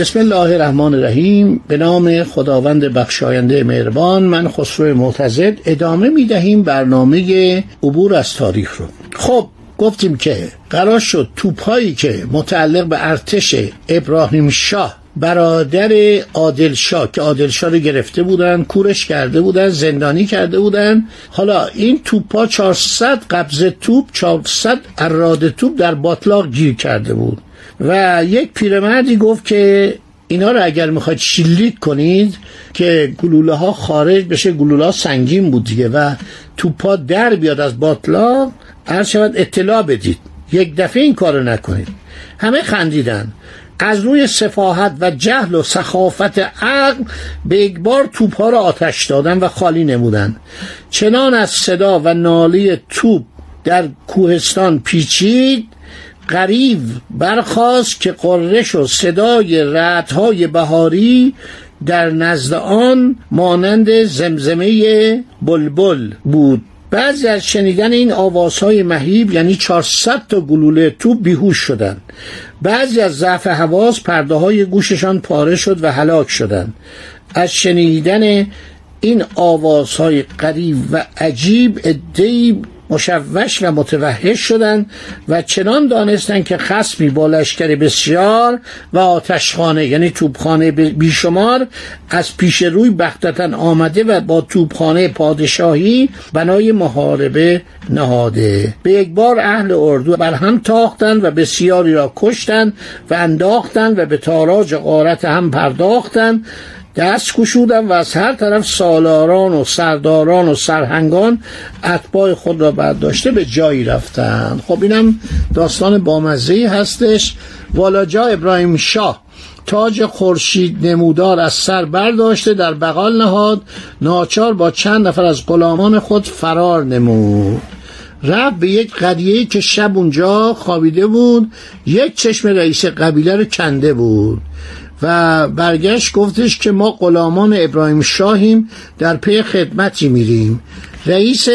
بسم الله الرحمن الرحیم. به نام خداوند بخشاینده مهربان من خسرو معتزد. ادامه می دهیم برنامه عبور از تاریخ رو. خب گفتیم که قرار شد توپایی که متعلق به ارتش ابراهیم شاه برادر عادل شاه که عادل شاه رو گرفته بودن کورش کرده بودن زندانی کرده بودن. حالا این توپا 400 قبض توپ 400 اراده توپ در باطلاق گیر کرده بود. و یک پیرمردی گفت که اینا رو اگر می‌خواید شلیک کنید که گلوله ها خارج بشه گلوله ها سنگین بود دیگه و توپا در بیاد از باطلاق هر شود اطلاع بدید. یک دفعه این کارو نکنید. همه خندیدن. از روی سفاهت و جهل و سخافت عقل به یک بار توپ ها را آتش دادن و خالی نمودن. چنان از صدا و نالی توپ در کوهستان پیچید غریب برخواست که قررش و صدای رعدهای بهاری در نزد آن مانند زمزمه بلبل بود. بعضی از شنیدن این آوازهای مهیب یعنی 400 تا گلوله توپ بیهوش شدند بعضی از ضعف حواس پرده های گوششان پاره شد و هلاک شدند از شنیدن این آوازهای قریب و عجیب ادهی مشوش و متوحش شدند و چنان دانستند که خصمی با لشکر بسیار و آتشخانه یعنی توپخانه بیشمار از پیش روی بختتن آمده و با توپخانه پادشاهی بنای محاربه نهاده. به یک بار اهل اردو بر هم تاختند و بسیاری را کشتند و انداختند و به تاراج قارت هم پرداختند دست کشودن و از هر طرف سالاران و سرداران و سرهنگان اتباع خود را برداشته به جایی رفتند. خب اینم داستان بامزه هستش. والاجا ابراهیم شاه تاج خورشید نمودار از سر برداشته در بغال نهاد. ناچار با چند نفر از غلامان خود فرار نمود. رفت به یک قریه که شب اونجا خوابیده بود. یک چشم رئیس قبیله رو کنده بود. و برگشت گفتش که ما غلامان ابراهیم شاهیم در پی خدمتی میریم. رئیس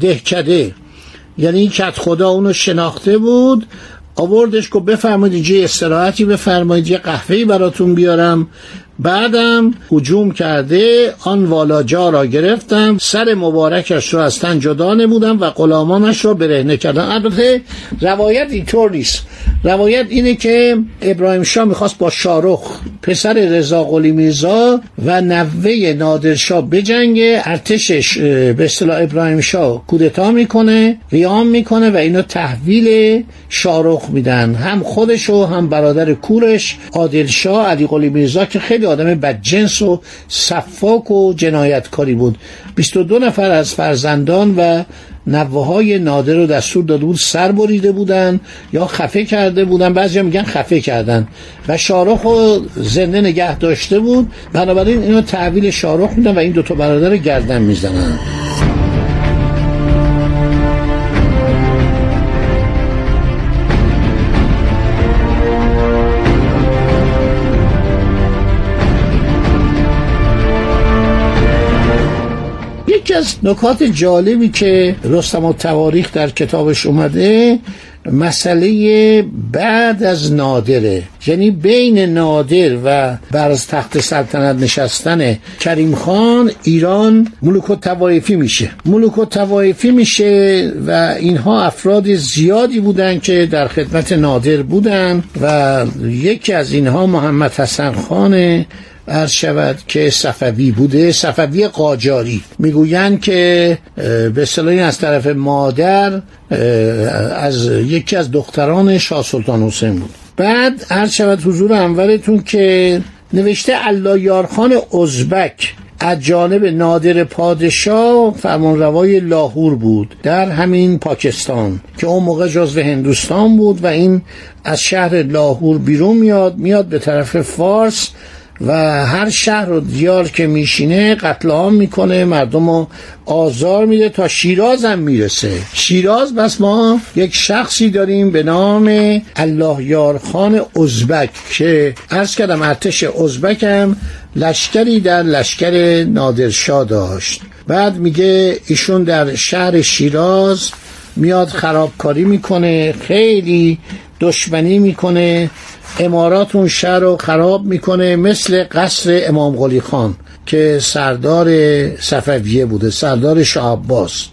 دهکده. یعنی کت خدا اونو شناخته بود. آوردش که بفرمایید اینجا استراحتی بفرمایید یه قهوه‌ای براتون بیارم. بعدم هجوم کرده آن والاجا را گرفتم. سر مبارکش را از تن جدا نمودم و غلامانش را برهنه کردم. البته روایت اینطور نیست. روایت اینه که ابراهیم شاه می‌خواست با شارخ پسر رضا قلی میرزا و نوه نادرشاه بجنگه ارتشش به اصطلاح ابراهیم شاه کودتا می‌کنه قیام می‌کنه و اینو تحویل شارخ میدن. هم خودش و هم برادر کورش عادل شاه علی قلی میرزا که خیلی آدم بدجنس و صفاک و جنایتکاری بود. 22 نفر از فرزندان و نوه های نادر رو دستور داده بود سر بریده بودن یا خفه کرده بودن. بعضی میگن خفه کردن. و شارخ رو زنده نگه داشته بود. بنابراین اینو تحویل شارخ میدن و این دوتا برادر گردن می‌زنن. یکی از نکات جالبی که رستم و تواریخ در کتابش اومده مسئله بعد از نادره یعنی بین نادر و بر از تخت سلطنت نشستن کریم خان ایران ملوک و توایفی میشه. ملوک و توایفی میشه و اینها افراد زیادی بودن که در خدمت نادر بودن و یکی از اینها محمد حسن خانه عرض شود که صفوی بوده صفوی قاجاری. می‌گویند که به صلاحی از طرف مادر از یکی از دختران شاه سلطان حسین بود. بعد عرض شود حضور انورتون که نوشته الله یارخان ازبک از جانب نادر پادشاه فرمانروای لاهور بود در همین پاکستان که اون موقع جزو هندوستان بود و این از شهر لاهور بیرون میاد میاد به طرف فارس و هر شهر و دیار که میشینه قتل عام می‌کنه مردم رو آزار میده تا شیراز هم می‌رسه. شیراز بس ما یک شخصی داریم به نام الله یارخان ازبک که عرض کردم ارتش ازبک هم لشکری در لشکر نادرشاه داشت. بعد میگه ایشون در شهر شیراز میاد خرابکاری می‌کنه خیلی دشمنی می‌کنه امارات اون شهر رو خراب می‌کنه مثل قصر امام قلی خان که سردار صفویه بوده سردار شاه عباس.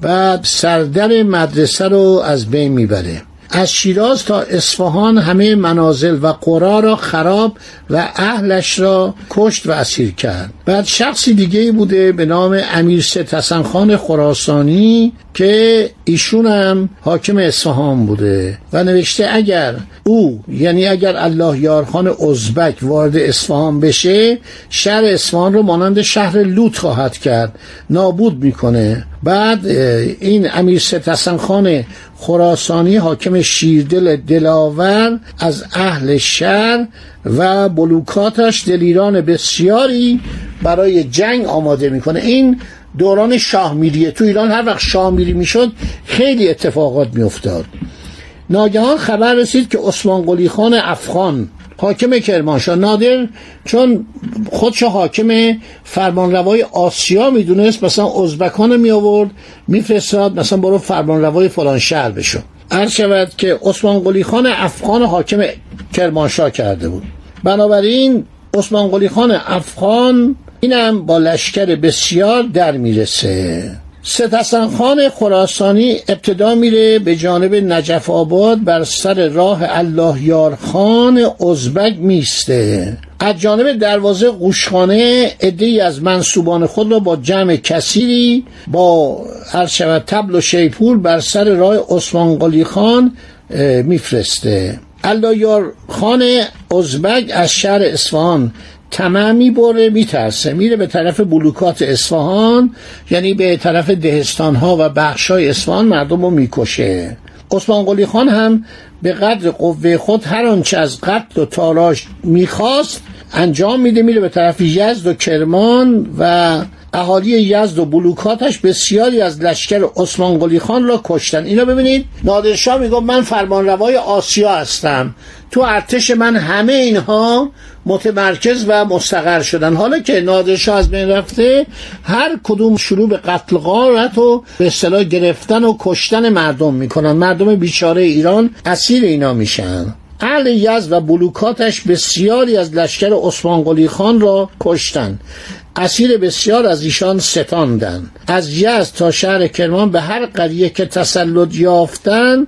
بعد سردر مدرسه رو از بین می‌بره. از شیراز تا اصفهان همه منازل و قرا را خراب و اهلش را کشت و اسیر کرد. بعد شخصی دیگه بوده به نام امیر ستسن خان خراسانی که ایشون هم حاکم اصفهان بوده و نوشته اگر او یعنی اگر الله یارخان ازبک وارد اصفهان بشه شهر اصفهان رو مانند شهر لوط خواهد کرد نابود می‌کنه. بعد این امیر ستسن خان خراسانی حاکم شیردل دلاور از اهل شهر و بلوکاتش دلیران بسیاری برای جنگ آماده می‌کنه. این دوران شاه میریه تو ایران هر وقت شاه میری می‌شد خیلی اتفاقات میافتاد. ناگهان خبر رسید که عثمان قلی خان افغان حاکم کرمانشاه نادر چون خودش حاکم فرمانروای آسیا می‌دونست مثلا ازبکان می آورد میفرستاد مثلا برو فرمانروای فلان شهر بشو. عرض شود که عثمان قلی خان افغان حاکم کرمانشاه کرده بود. بنابراین عثمان قلی خان افغان اینم با لشکر بسیار در می‌رسه. ستسن خان خراسانی ابتدا میره به جانب نجف آباد بر سر راه الله یار خان ازبک میسته از جانب دروازه قوشخانه ادهی از منصوبان خود را با جمع کثیری با هر شود تبل و شیپور بر سر راه عثمان قلی خان میفرسته. الله یار خان ازبک از شهر اصفهان تمام می‌بره میترسه. میره به طرف بلوکات اصفهان یعنی به طرف دهستان ها و بخش های اصفهان مردم رو می‌کشه. عثمان قلی خان هم به قدر قوه خود هر آنچه از قتل و تاراش می‌خواست انجام میده. میره به طرف یزد و کرمان و اهالی یزد و بلوکاتش بسیاری از لشکر عثمان قلی خان را کشتن. اینا ببینید. نادرشاه میگه من فرمانروای آسیا هستم. تو ارتش من همه اینها متمرکز و مستقر شدن. حالا که نادرشاه از بین رفته هر کدوم شروع به قتل غارت و به اصطلاح گرفتن و کشتن مردم می‌کنن. مردم بیچاره ایران اسیر اینا میشن. اهل یزد و بلوکاتش بسیاری از لشکر عثمان قلی خان را کشتن. اسیر بسیار از ایشان ستاندن. از یزد تا شهر کرمان به هر قریه که تسلط یافتن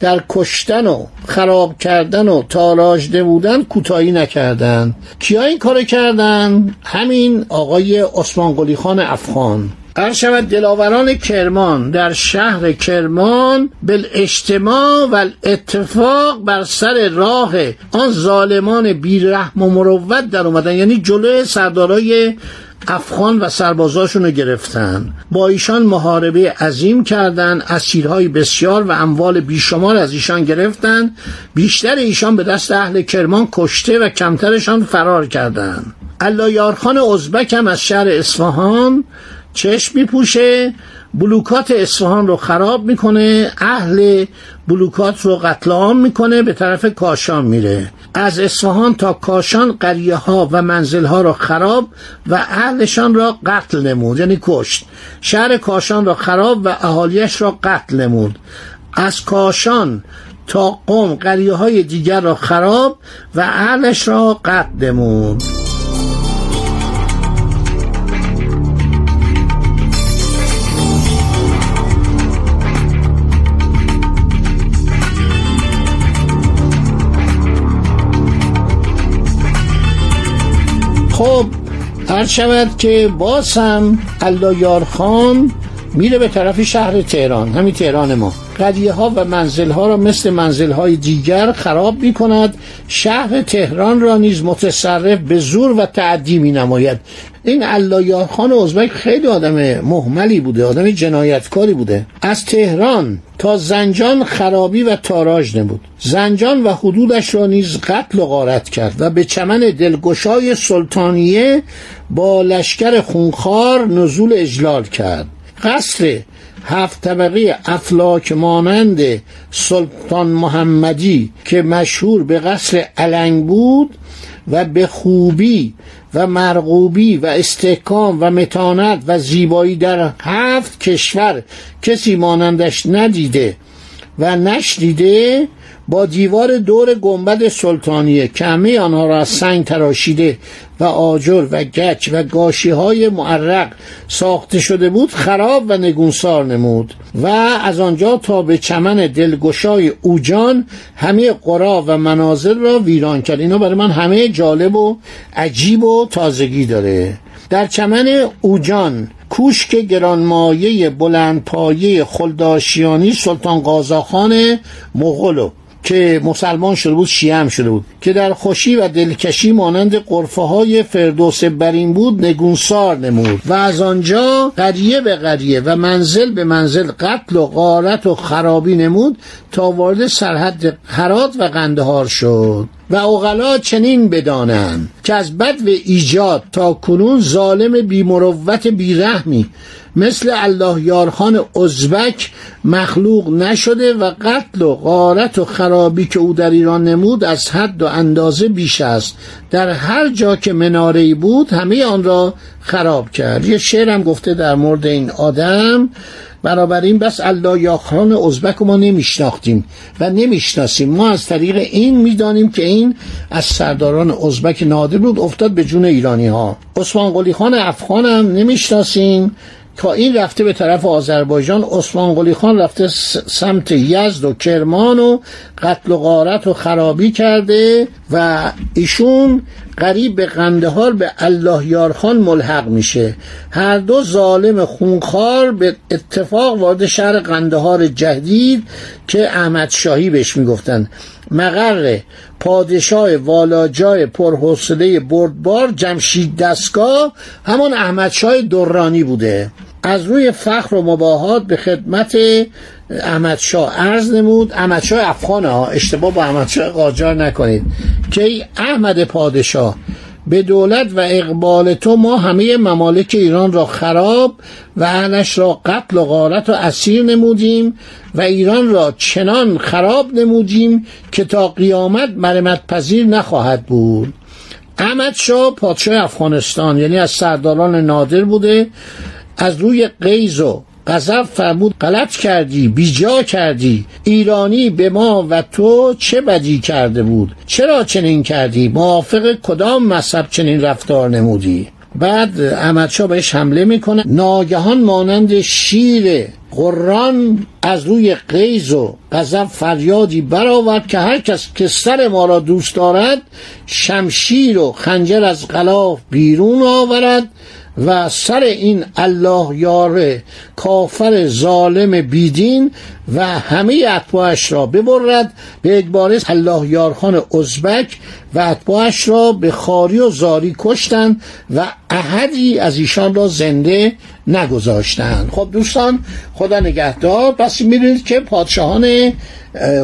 در کشتن و خراب کردن و تاراج بودن کوتاهی نکردن. کیا این کار کردن؟ همین آقای عثمان قلی خان افغان. شود دلاوران کرمان در شهر کرمان بالاجتماع و اتفاق بر سر راه آن ظالمان بیرحم و مروت در اومدن. یعنی جلوی سردارای افغان و سربازاشون رو گرفتن. با ایشان محاربه عظیم کردند اسیرهای بسیار و اموال بیشمار از ایشان گرفتند بیشتر ایشان به دست اهل کرمان کشته و کمترشان فرار کردند الله یارخان ازبک هم از شهر اصفهان چشم میپوشه بلوکات اصفهان رو خراب می‌کنه اهل بلوکات رو قتل عام می‌کنه به طرف کاشان میره. از اصفهان تا کاشان قریه ها و منزل ها را خراب و اهلشان را قتل نمود یعنی کشت. شهر کاشان را خراب و اهالیش را قتل نمود. از کاشان تا قوم قریه های دیگر را خراب و اهلش را قتل نمود. خب هر شود که باز هم الله خان میره به طرف شهر تهران همین تهران ما. قریه ها و منزل ها را مثل منزل های دیگر خراب می کند شهر تهران را نیز متصرف به زور و تعدی می نماید این علایار خان ازبک خیلی آدم محملی بوده آدم جنایتکاری بوده. از تهران تا زنجان خرابی و تاراج نمود زنجان و حدودش را نیز قتل و غارت کرد و به چمن دلگشای سلطانیه با لشکر خونخوار نزول اجلال کرد. قصر هفت طبقه افلاک مانند سلطان محمدی که مشهور به قصر علنگ بود و به خوبی و مرغوبی و استحکام و متانت و زیبایی در هفت کشور کسی مانندش ندیده و نشدیده با دیوار دور گنبد سلطانیه که همه آنها را از سنگ تراشیده و آجر و گچ و گاشی های معرق ساخته شده بود خراب و نگونسار نمود و از آنجا تا به چمن دلگشای اوجان همه قرا و مناظر را ویران کرد. اینا برای من همه جالب و عجیب و تازگی داره. در چمن اوجان کوشک گرانمایه بلند پایه خلداشیانی سلطان قازاخان مغولو که مسلمان شده بود شیعه هم شده بود که در خوشی و دلکشی مانند قرفه های فردوس برین بود نگونسار نمود. و از آنجا قریه به قریه و منزل به منزل قتل و غارت و خرابی نمود تا وارد سرحد هرات و قندهار شد. و اوغلا چنین بدانند که از بد و ایجاد تا کنون ظالم بیمروت بیرحمی مثل الله یارخان ازبک مخلوق نشده و قتل و غارت و خرابی که او در ایران نمود از حد و اندازه بیش است. در هر جا که مناره بود همه آن را خراب کرد. یه شعرم گفته در مورد این آدم بنابراین بس الله یاخان ازبک ما نمیشناختیم و نمی‌شناسیم. ما از طریق این می‌دانیم که این از سرداران ازبک نادر بود افتاد به جون ایرانی ها عثمان قلی خان افغان هم نمی‌شناسیم. تا این رفته به طرف آذربایجان عثمان قلی خان رفته سمت یزد و کرمان و قتل و غارت و خرابی کرده و ایشون قریب به قندهار به الله یارخان ملحق میشه. هر دو ظالم خونخوار به اتفاق وارد شهر قندهار جدید که احمد شاهی بهش می‌گفتن. مقر پادشاه والاجای پرحوصله بردبار جمشید دستگاه همون احمد شاه درانی بوده. از روی فخر و مباهات به خدمت احمد شاه عرض نمود. احمد شاه افغان ها اشتباه با احمد شاه قاجار نکنید. که احمد پادشاه به دولت و اقبال تو ما همه ممالک ایران را خراب و اهلش را قتل و غارت و اسیر نمودیم و ایران را چنان خراب نمودیم که تا قیامت مرمت پذیر نخواهد بود. احمد شاه پادشاه افغانستان یعنی از سرداران نادر بوده. از روی قیز و غضب فرمود غلط کردی بیجا کردی ایرانی به ما و تو چه بدی کرده بود؟ چرا چنین کردی؟ موافق کدام مذهب چنین رفتار نمودی؟ بعد احمدشاه بهش حمله می‌کنه. ناگهان مانند شیر قران از روی قیز و غضب فریادی برآورد که هر کس که سر ما را دوست دارد شمشیر و خنجر از غلاف بیرون آورد. و سر این الله یار کافر ظالم بیدین و همه اتباعش را ببرد. به اجبار الله یارخان ازبک و اتباعش را به خاری و زاری کشتند و احدی از ایشان را زنده نگذاشتند خب دوستان خدا نگهدار. پس می‌بینید که پادشاهان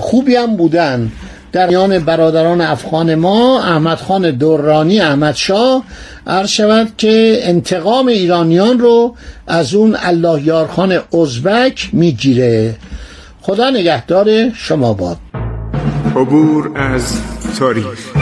خوبی هم بودن. در میان برادران افغان ما احمد خان دورانی احمد شاه عرض شود که انتقام ایرانیان رو از اون الله یارخان ازبک می‌گیره. خدا نگهدار شما باد. عبور از تاریخ.